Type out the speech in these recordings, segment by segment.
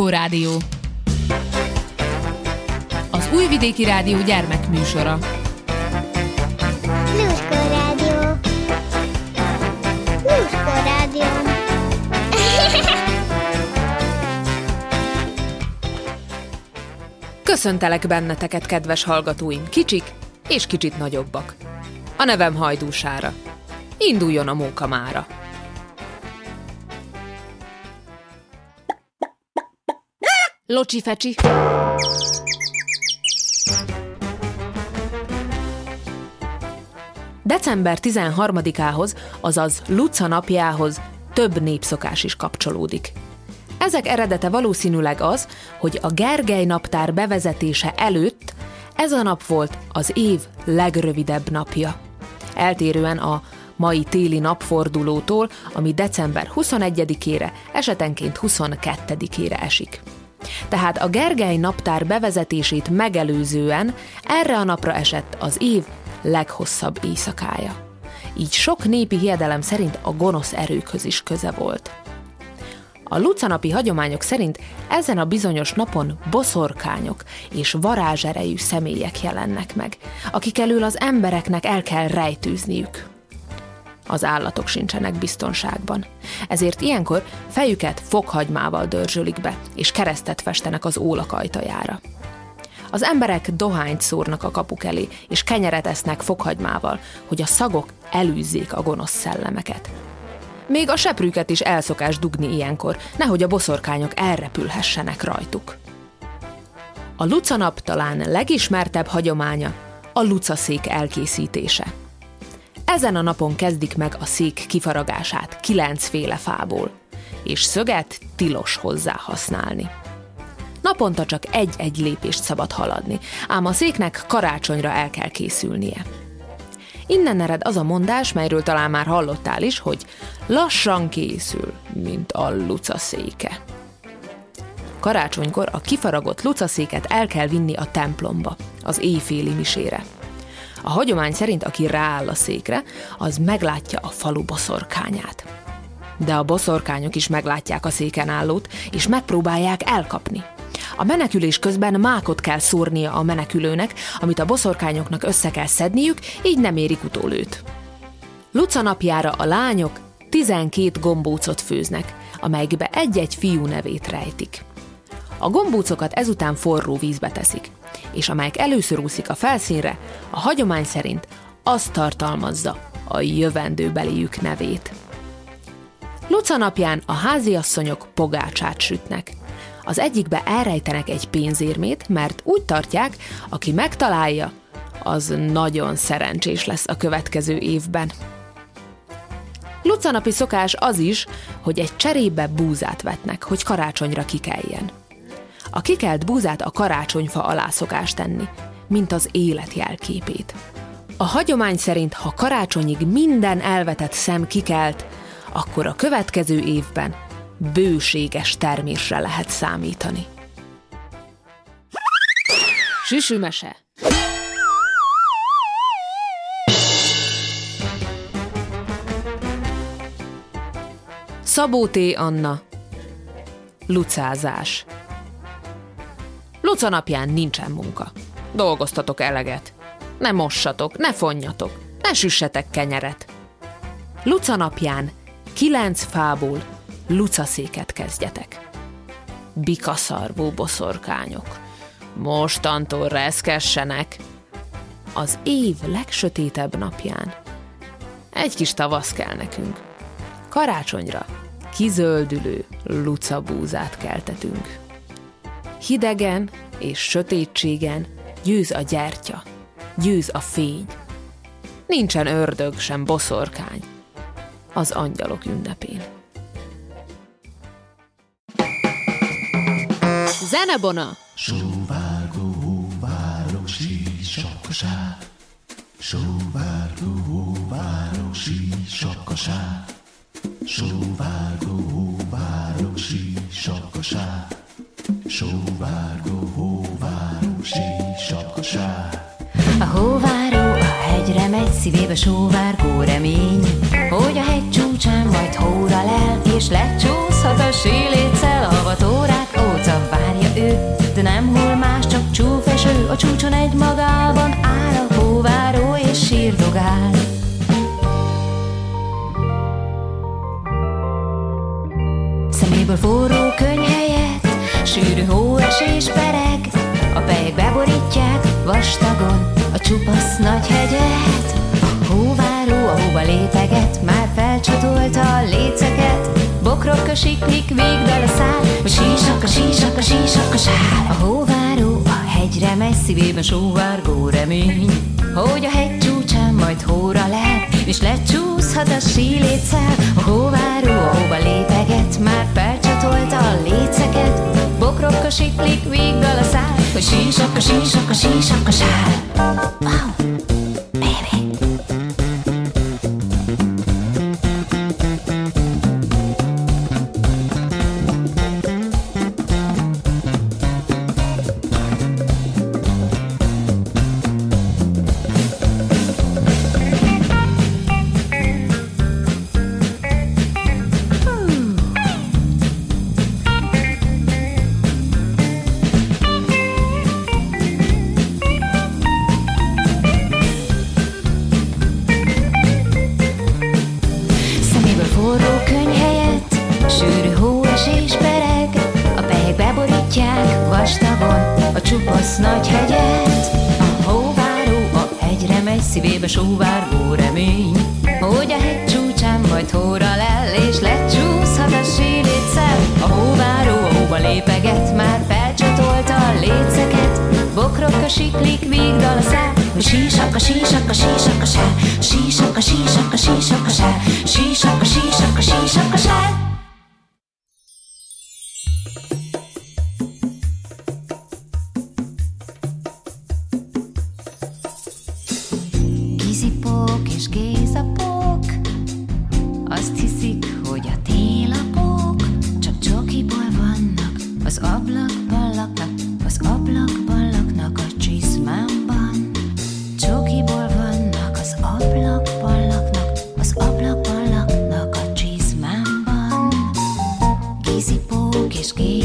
Lluskó Rádió. Az Újvidéki Rádió gyermekműsora. Lluskó Rádió. Lluskó Rádió. Köszöntelek benneteket, kedves hallgatóim, kicsik és kicsit nagyobbak. A nevem Hajdúsára. Induljon a munka mára. Locsi fecsi. December 13-ához, azaz Luca napjához több népszokás is kapcsolódik. Ezek eredete valószínűleg az, hogy a Gergely naptár bevezetése előtt ez a nap volt az év legrövidebb napja. Eltérően a mai téli napfordulótól, ami december 21-ére, esetenként 22-ére esik. Tehát a Gergely naptár bevezetését megelőzően erre a napra esett az év leghosszabb éjszakája. Így sok népi hiedelem szerint a gonosz erőkhöz is köze volt. A lucanapi hagyományok szerint ezen a bizonyos napon boszorkányok és varázserejű személyek jelennek meg, akik elől az embereknek el kell rejtőzniük. Az állatok sincsenek biztonságban. Ezért ilyenkor fejüket fokhagymával dörzsölik be, és keresztet festenek az ólak ajtajára. Az emberek dohányt szórnak a kapuk elé, és kenyeret esznek fokhagymával, hogy a szagok elűzzék a gonosz szellemeket. Még a seprűket is elszokás dugni ilyenkor, nehogy a boszorkányok elrepülhessenek rajtuk. A lucanap talán legismertebb hagyománya a lucaszék elkészítése. Ezen a napon kezdik meg a szék kifaragását kilencféle fából, és szöget tilos hozzá használni. Naponta csak egy-egy lépést szabad haladni, ám a széknek karácsonyra el kell készülnie. Innen ered az a mondás, melyről talán már hallottál is, hogy lassan készül, mint a lucaszéke. Karácsonykor a kifaragott lucaszéket el kell vinni a templomba, az éjféli misére. A hagyomány szerint, aki rááll a székre, az meglátja a falu boszorkányát. De a boszorkányok is meglátják a széken állót, és megpróbálják elkapni. A menekülés közben mákot kell szórnia a menekülőnek, amit a boszorkányoknak össze kell szedniük, így nem érik utól őt. Luca napjára a lányok 12 gombócot főznek, amelyikbe egy-egy fiú nevét rejtik. A gombócokat ezután forró vízbe teszik, és amelyek először úszik a felszínre, a hagyomány szerint azt tartalmazza a jövendőbeliük nevét. Luca napján a háziasszonyok pogácsát sütnek. Az egyikbe elrejtenek egy pénzérmét, mert úgy tartják, aki megtalálja, az nagyon szerencsés lesz a következő évben. Lucanapi szokás az is, hogy egy cserébe búzát vetnek, hogy karácsonyra kikeljen. A kikelt búzát a karácsonyfa alá szokás tenni, mint az élet jelképét. A hagyomány szerint, ha karácsonyig minden elvetett szem kikelt, akkor a következő évben bőséges termésre lehet számítani. Süsümese Szabó T. Anna Lucázás Luca napján nincsen munka. Dolgoztatok eleget. Ne mossatok, ne fonjatok, ne süssetek kenyeret. Luca napján kilenc fából lucaszéket kezdjetek. Bikaszarvó boszorkányok. Mostantól reszkessenek. Az év legsötétebb napján. Egy kis tavasz kell nekünk. Karácsonyra kizöldülő lucabúzát keltetünk. Hidegen és sötétségen győz a gyertya, győz a fény. Nincsen ördög sem boszorkány az angyalok ünnepén. Zenebona! Sóvárgó városi sapkasá, Sóvárgó városi sapkasá, Sóvárgó városi sapkasá, Sóvárgó, hóváró, sísapkasár. A hóváró a hegyre megy, szívébe sóvárgó remény, hogy a hegy csúcsán majd hóra lel, és lecsúszhat a síléccel, avatórát óca várja ő, de nem hol más, csak csúfeső, a csúcson egy magában áll a hóváró és sírdogál. Szeméből forró könyhe Sűrű hóesés pereg A pejek beborítják vastagon A csupasz nagy hegyet. A hóváró a hóba lépeget Már felcsatolta a léceket. Bokrok a siklik, végdal a szál Hogy sísak a sísak a sísak a sár A hóváró a hegyre megy Szívében sóvárgó remény. Hogy a hegy csúcsán majd hóra lel És lecsúszhat a sílétszel A hóváró hóba lépeget Már felcsatolta a léceket. Bokrok a siklik, végdal a szál Hogy sísak a sísak a sísak a sár. Wow, csupasz nagy hegyet A hóváró a hegyre megy Szívébe sóvárgó remény. Hogy a hegy csúcsán majd hóra lel És lecsúszhat a sílétszel A hóváró a hóba lépeget Már felcsatolta a léceket. Bokrok a siklik, végdal a szál Hogy sísak a sísak a sísak a sár. Sísak a sísak a sísak a sár. Sísak a sísak a sísak a sár Gizipók és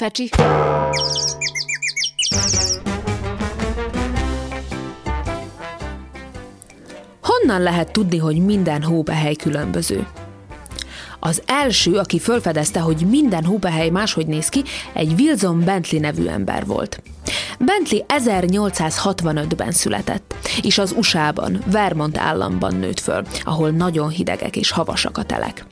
fecsi. Honnan lehet tudni, hogy minden hóbehely különböző? Az első, aki felfedezte, hogy minden hóbehely máshogy néz ki, egy Wilson Bentley nevű ember volt. Bentley 1865-ben született, és az USA-ban, Vermont államban nőtt föl, ahol nagyon hidegek és havasak a telek.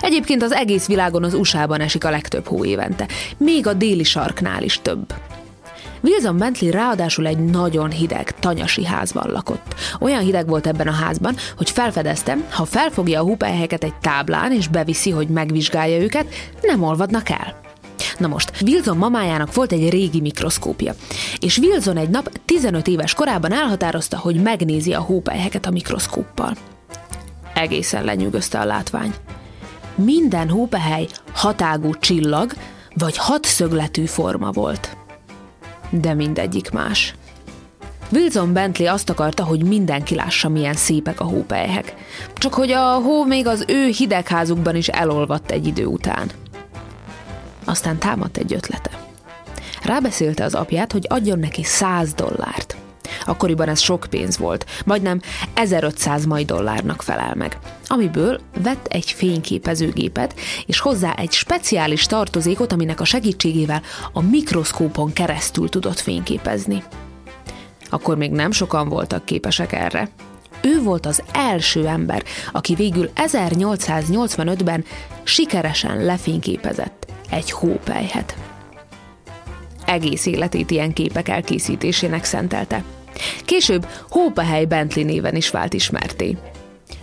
Egyébként az egész világon az USA-ban esik a legtöbb hó évente, még a déli sarknál is több. Wilson Bentley ráadásul egy nagyon hideg, tanyasi házban lakott. Olyan hideg volt ebben a házban, hogy felfedeztem, ha felfogja a hópelyheket egy táblán és beviszi, hogy megvizsgálja őket, nem olvadnak el. Na most, Wilson mamájának volt egy régi mikroszkópja, és Wilson egy nap 15 éves korában elhatározta, hogy megnézi a hópelyheket a mikroszkóppal. Egészen lenyűgözte a látvány. Minden hópehely hatágú csillag, vagy hatszögletű forma volt. De mindegyik más. Wilson Bentley azt akarta, hogy mindenki lássa, milyen szépek a hópelyhek. Csak hogy a hó még az ő hidegházukban is elolvadt egy idő után. Aztán támadt egy ötlete. Rábeszélte az apját, hogy adjon neki 100 dollárt. Akkoriban ez sok pénz volt, majdnem 1500 mai dollárnak felel meg, amiből vett egy fényképezőgépet, és hozzá egy speciális tartozékot, aminek a segítségével a mikroszkópon keresztül tudott fényképezni. Akkor még nem sokan voltak képesek erre. Ő volt az első ember, aki végül 1885-ben sikeresen lefényképezett egy hópelyhet. Egész életét ilyen képek elkészítésének szentelte. Később Hópehely Bentley néven is vált ismerté.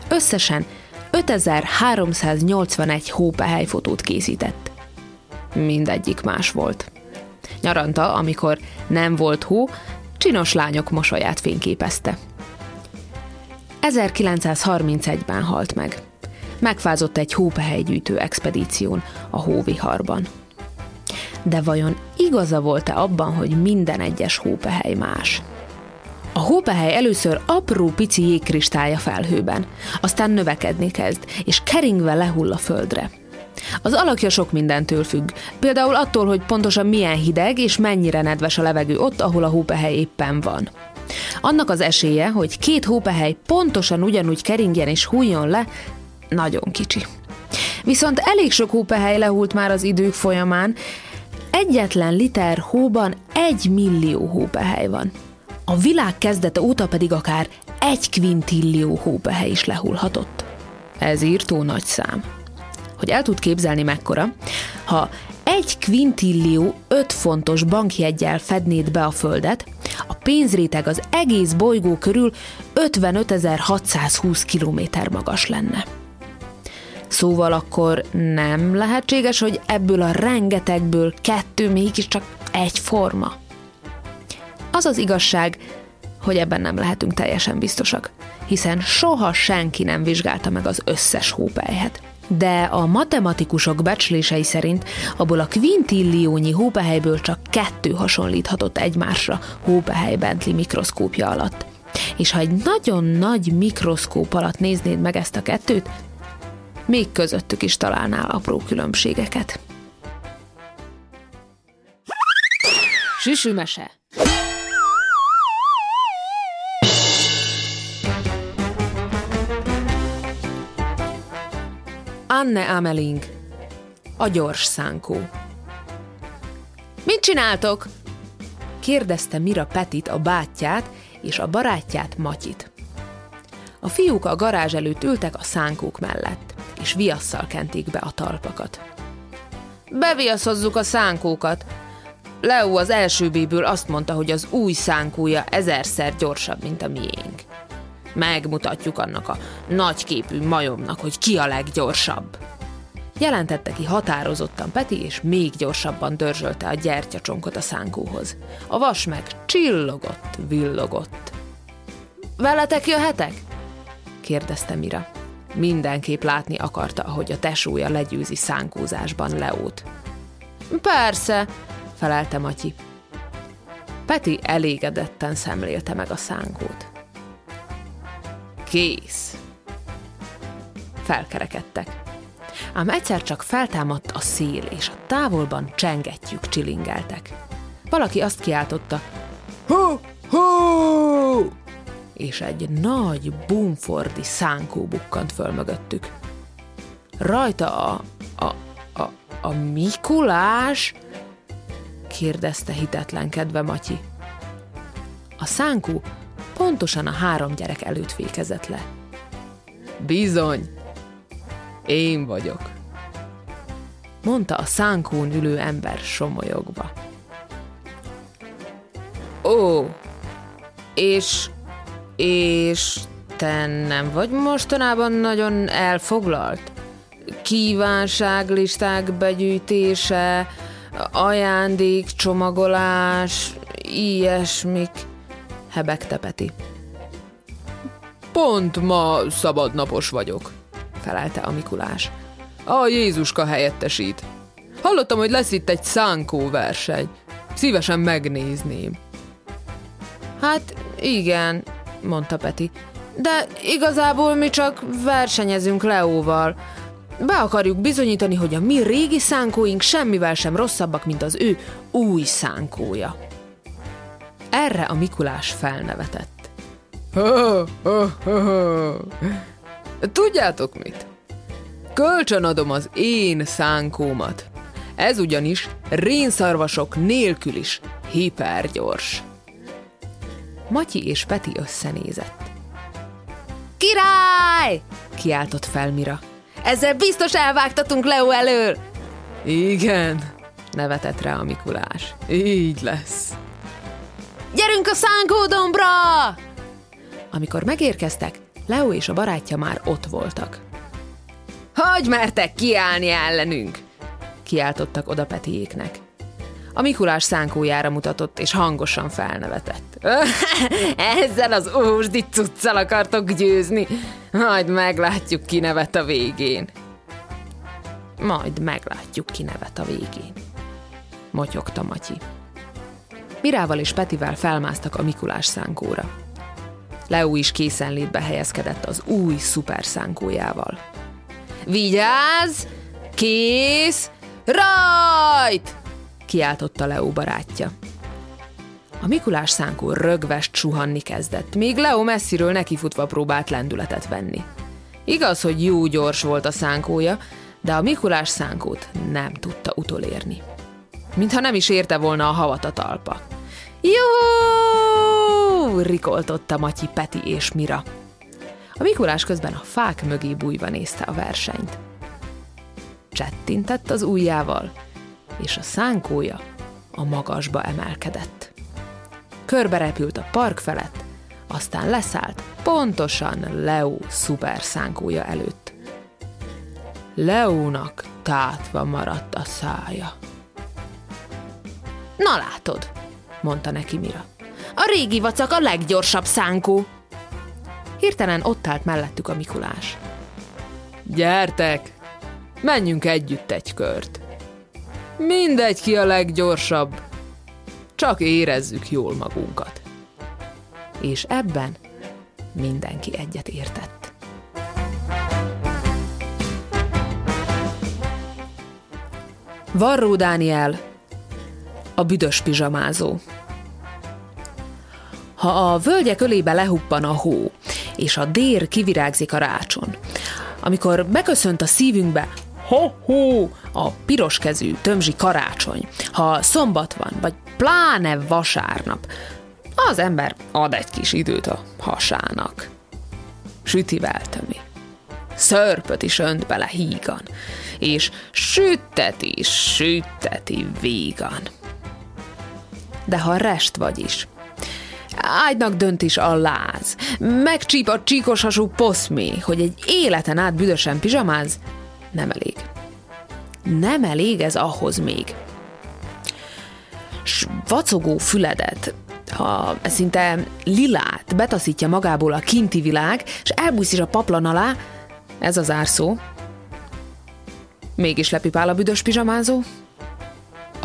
Összesen 5381 hópehely fotót készített. Mindegyik más volt. Nyaranta, amikor nem volt hó, csinos lányok mosolyát fényképezte. 1931-ben halt meg. Megfázott egy hópehelygyűjtő expedíción a hóviharban. De vajon igaza volt-e abban, hogy minden egyes hópehely más? A hópehely először apró pici jégkristálya felhőben, aztán növekedni kezd, és keringve lehull a földre. Az alakja sok mindentől függ, például attól, hogy pontosan milyen hideg és mennyire nedves a levegő ott, ahol a hópehely éppen van. Annak az esélye, hogy két hópehely pontosan ugyanúgy keringjen és hújjon le, nagyon kicsi. Viszont elég sok hópehely lehult már az idők folyamán, egyetlen liter hóban egy millió hópehely van. A világ kezdete óta pedig akár egy kvintillió hópehely is lehullhatott. Ez írtó nagy szám. Hogy el tud képzelni mekkora, ha egy kvintillió 5 fontos bankjegyel fednéd be a Földet, a pénzréteg az egész bolygó körül 55.620 km magas lenne. Szóval akkor nem lehetséges, hogy ebből a rengetegből kettő mégiscsak egyforma. Az az igazság, hogy ebben nem lehetünk teljesen biztosak, hiszen soha senki nem vizsgálta meg az összes hópelyhet. De a matematikusok becslései szerint abból a kvintilliónyi hópehelyből csak kettő hasonlíthatott egymásra hópehely Bentley mikroszkópja alatt. És ha egy nagyon nagy mikroszkóp alatt néznéd meg ezt a kettőt, még közöttük is találnál apró különbségeket. Süsümese. Anne Ameling, a gyors szánkó. Mit csináltok? kérdezte Mira Petit a bátyját és a barátját Matyit. A fiúk a garázs előtt ültek a szánkók mellett, és viasszal kenték be a talpakat. Beviaszozzuk a szánkókat. Leo az első béből azt mondta, hogy az új szánkója ezerszer gyorsabb, mint a miénk. Megmutatjuk annak a nagyképű majomnak, hogy ki a leggyorsabb. Jelentette ki határozottan Peti, és még gyorsabban dörzsölte a gyertyacsonkot a szánkóhoz. A vas meg csillogott, villogott. Veletek jöhetek? kérdezte Mira. Mindenképp látni akarta, ahogy a tesója legyőzi szánkózásban Leót. Persze, felelte Matyi. Peti elégedetten szemlélte meg a szánkót. Kész. Felkerekedtek. Ám egyszer csak feltámadt a szél, és a távolban csengettyűk csilingeltek. Valaki azt kiáltotta, hó, hó! és egy nagy bumfordi szánkó bukkant föl mögöttük. Rajta a, a, a, a Mikulás? kérdezte hitetlenkedve Matyi. A szánkó pontosan a három gyerek előtt fékezett le. Bizony, én vagyok, mondta a szánkón ülő ember somolyogva. Ó, és, és te nem vagy mostanában nagyon elfoglalt? Kívánságlisták begyűjtése, ajándék, csomagolás, ilyesmik, hebegte Peti. Pont ma szabadnapos vagyok, felelte a Mikulás. A Jézuska helyettesít. Hallottam, hogy lesz itt egy szánkó verseny. Szívesen megnézném. Hát igen, mondta Peti. De igazából mi csak versenyezünk Leóval. Be akarjuk bizonyítani, hogy a mi régi szánkóink semmivel sem rosszabbak, mint az ő új szánkója. Erre a Mikulás felnevetett. Ha, ha, ha, ha. Tudjátok mit? Kölcsön adom az én szánkómat. Ez ugyanis rénszarvasok nélkül is hipergyors. Matyi és Peti összenézett. Király! kiáltott fel Mira. Ezzel biztos elvágtatunk Leo elől! Igen, nevetett rá a Mikulás. Így lesz. Gyerünk a szánkódombra! Amikor megérkeztek, Leo és a barátja már ott voltak. Hogy mertek kiállni ellenünk? Kiáltottak oda Petiéknek. A Mikulás szánkójára mutatott, és hangosan felnevetett. Ezzel az ósdi cuccal akartok győzni? Majd meglátjuk, ki nevet a végén. Majd meglátjuk, ki nevet a végén. Motyogta Matyi. Mirával és Petivel felmásztak a Mikulás szánkóra. Leo is készenlétbe helyezkedett az új szuper szánkójával. Vigyázz! Kész! Rajt! kiáltotta Leo barátja. A Mikulás szánkó rögvest suhanni kezdett, míg Leo messziről nekifutva próbált lendületet venni. Igaz, hogy jó gyors volt a szánkója, de a Mikulás szánkót nem tudta utolérni. Mintha nem is érte volna a havat a talpa. Jó! rikoltotta Matyi, Peti és Mira. A Mikulás közben a fák mögé bújva nézte a versenyt. Csettintett az ujjával, és a szánkója a magasba emelkedett. Körbe repült a park felett, aztán leszállt pontosan Leo szuper szánkója előtt. Leónak tátva maradt a szája. Na látod, mondta neki Mira. A régi vacak a leggyorsabb szánkó. Hirtelen ott állt mellettük a Mikulás. Gyertek, menjünk együtt egy kört. Mindegy ki a leggyorsabb, csak érezzük jól magunkat. És ebben mindenki egyet értett. Varró Dániel, a büdös pizsamázó. Ha a völgyek ölébe lehuppan a hó, és a dér kivirágzik a rácson, amikor beköszönt a szívünkbe ho-ho, a piroskezű tömzsi karácsony, ha szombat van, vagy pláne vasárnap, az ember ad egy kis időt a hasának. Sütivel tömi. Szörpöt is önt bele hígan, és sütteti, sütteti vígan. De ha rest vagy is, ágynak dönt is a láz, megcsíp a csíkos hasú poszmé, hogy egy életen át büdösen pizsamáz, nem elég. Nem elég ez ahhoz még. S vacogó füledet, ha szinte lilát betaszítja magából a kinti világ, és elbújsz is a paplan alá, ez az árszó. Mégis lepipál a büdös pizsamázó.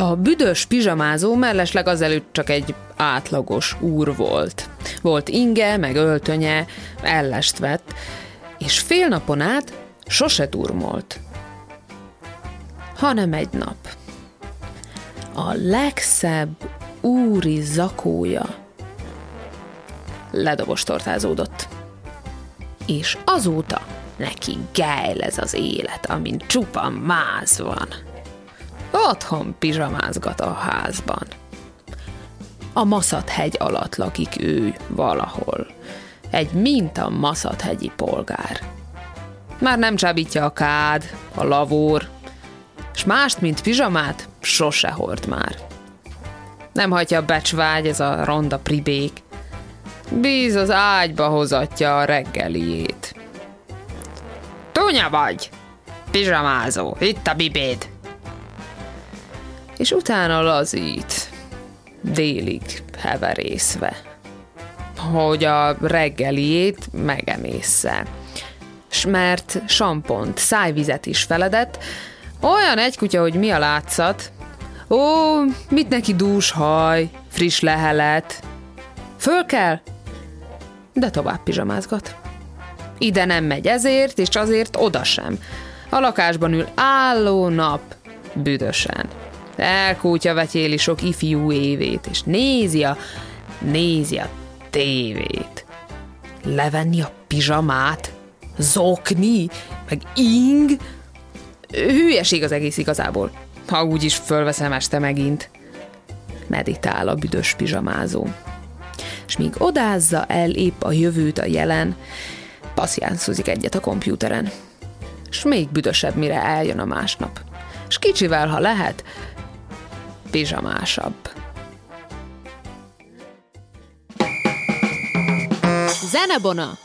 A büdös pizsamázó mellesleg azelőtt csak egy átlagos úr volt. Volt inge, meg öltönye, ellest vett, és fél napon át sose turmolt, hanem egy nap. A legszebb úri zakója ledobostortázódott. És azóta neki gejl ez az élet, amin csupa máz van. Otthon pizsamázgat a házban. A Maszat-hegy alatt lakik ő valahol. Egy minta Maszat-hegyi polgár. Már nem csábítja a kád, a lavór, s mást, mint pizsamát, sose hord már. Nem hagyja becsvágy, ez a ronda pribék. Bíz az ágyba hozatja a reggeliét. Tunya vagy! Pizsamázó, itt a bibéd! És utána lazít, délig heverészve, hogy a reggeliét megemészze. S mert sampont, szájvizet is feledett, olyan egy kutya, hogy mi a látszat. Ó, mit neki dús haj, friss lehelet. Föl kell, de tovább pizsamázgat. Ide nem megy ezért, és azért oda sem. A lakásban ül álló nap, büdösen. Elkútja vetyéli sok ifjú évét, és nézi a, nézi a tévét. Levenni a pizsamát, zokni, meg ing, hülyeség az egész igazából, ha úgy is fölveszem este megint. Meditál a büdös pizsamázó. És míg odázza el épp a jövőt a jelen, passziánszozik egyet a kompjúteren. És még büdösebb, mire eljön a másnap. És kicsivel, ha lehet, pizsamásabb. Zenebona!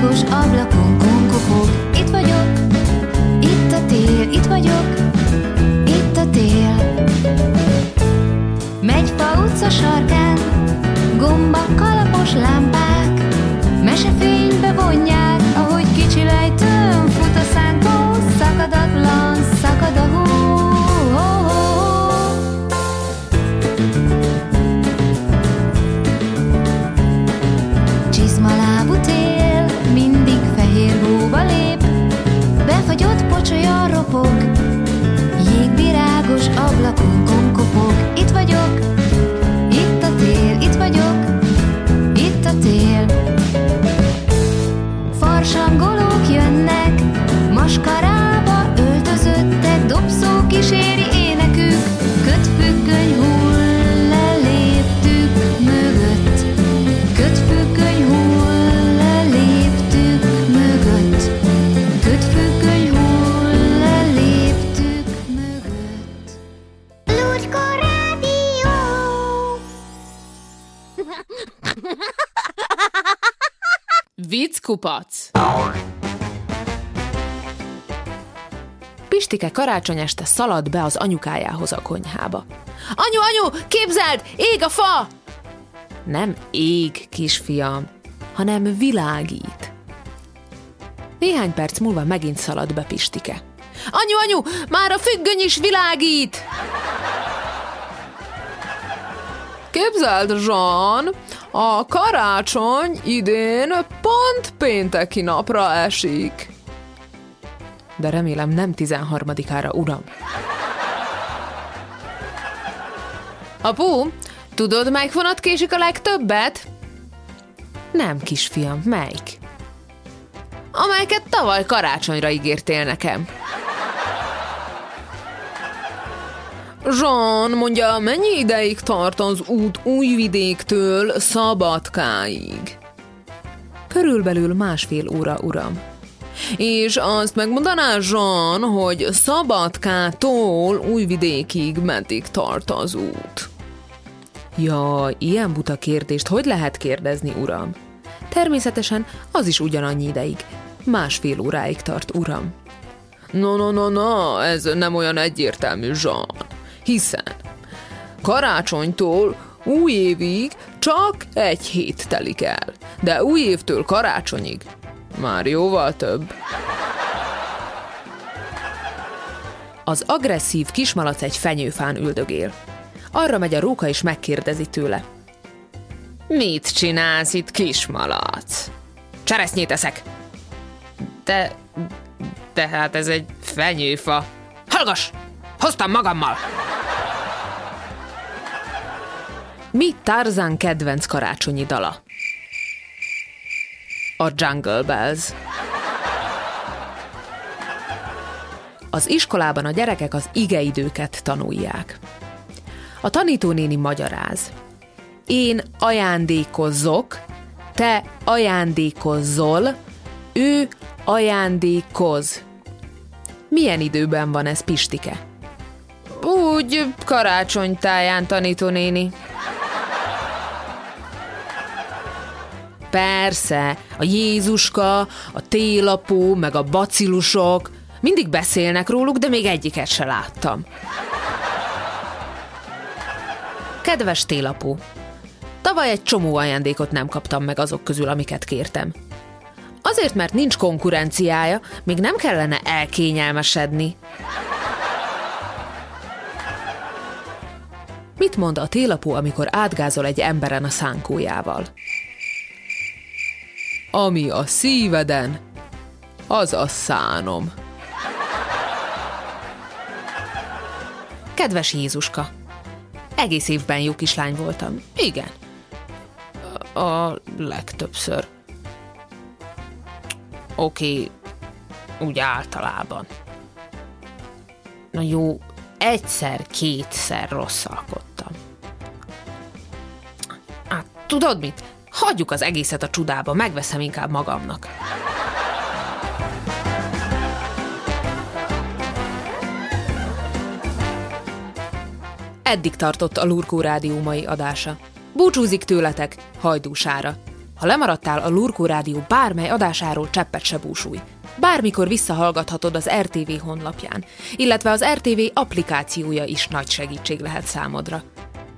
Jégvirágos ablakon konkopog. Itt vagyok, itt a tél, itt vagyok, itt a tél. Megy fa utca sarkán, gombak, kalapos lámpák, mesefénybe vonják, ahogy kicsi lejtőn fut a szánkó, szakadatlan, Sangolók jönnek, maskara Pistike karácsony este szaladt be az anyukájához a konyhába. Anyu, anyu, képzeld, ég a fa! Nem ég, kisfiam, hanem világít. Néhány perc múlva megint szaladt be Pistike. Anyu, anyu, már a függöny is világít! Képzeld, Jean, a karácsony idén pont pénteki napra esik. De remélem nem 13-ára, uram. Apu, tudod, melyik vonat késik a legtöbbet? Nem, kisfiam, melyik? Amelyeket tavaly karácsonyra ígértél nekem. Jean mondja, mennyi ideig tart az út Újvidéktől Szabadkáig? Körülbelül másfél óra, uram. És azt megmondaná Jean, hogy Szabadkától Újvidékig meddig tart az út? Ja, ilyen buta kérdést hogy lehet kérdezni, uram? Természetesen az is ugyanannyi ideig. Másfél óráig tart, uram. No, no, no, no, ez nem olyan egyértelmű, Jean. Hiszen karácsonytól új évig csak egy hét telik el, de új évtől karácsonyig már jóval több. Az agresszív kismalac egy fenyőfán üldögél. Arra megy a róka és megkérdezi tőle. Mit csinálsz itt, kismalac? Cseresznyét eszek. De, de hát ez egy fenyőfa. Hallgass! Hoztam magammal! Mi Tarzan kedvenc karácsonyi dala? A Jungle Bells. Az iskolában a gyerekek az igeidőket tanulják. A tanítónéni magyaráz. Én ajándékozzok, te ajándékozzol, ő ajándékoz. Milyen időben van ez, Pistike? Úgy karácsonytáján, tanítónéni. Persze, a Jézuska, a télapó, meg a bacilusok, mindig beszélnek róluk, de még egyiket se láttam. Kedves télapó, tavaly egy csomó ajándékot nem kaptam meg azok közül, amiket kértem. Azért, mert nincs konkurenciája, még nem kellene elkényelmesedni. Mit mond a télapó, amikor átgázol egy emberen a szánkójával? Ami a szíveden, az a szánom. Kedves Jézuska, egész évben jó kislány voltam. Igen. A legtöbbször. Oké, okay, úgy általában. Na jó, egyszer-kétszer rosszalkodtam. Hát, tudod mit? Hagyjuk az egészet a csudába, megveszem inkább magamnak. Eddig tartott a Lurkó Rádió mai adása. Búcsúzik tőletek, hajdúsára. Ha lemaradtál a Lurkó Rádió bármely adásáról, cseppet se búsulj. Bármikor visszahallgathatod az RTV honlapján, illetve az RTV applikációja is nagy segítség lehet számodra.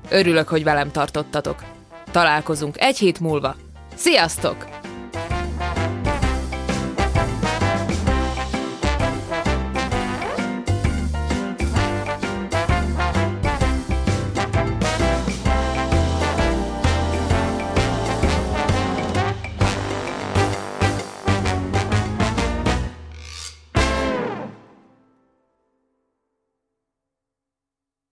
Örülök, hogy velem tartottatok. Találkozunk egy hét múlva. Sziasztok!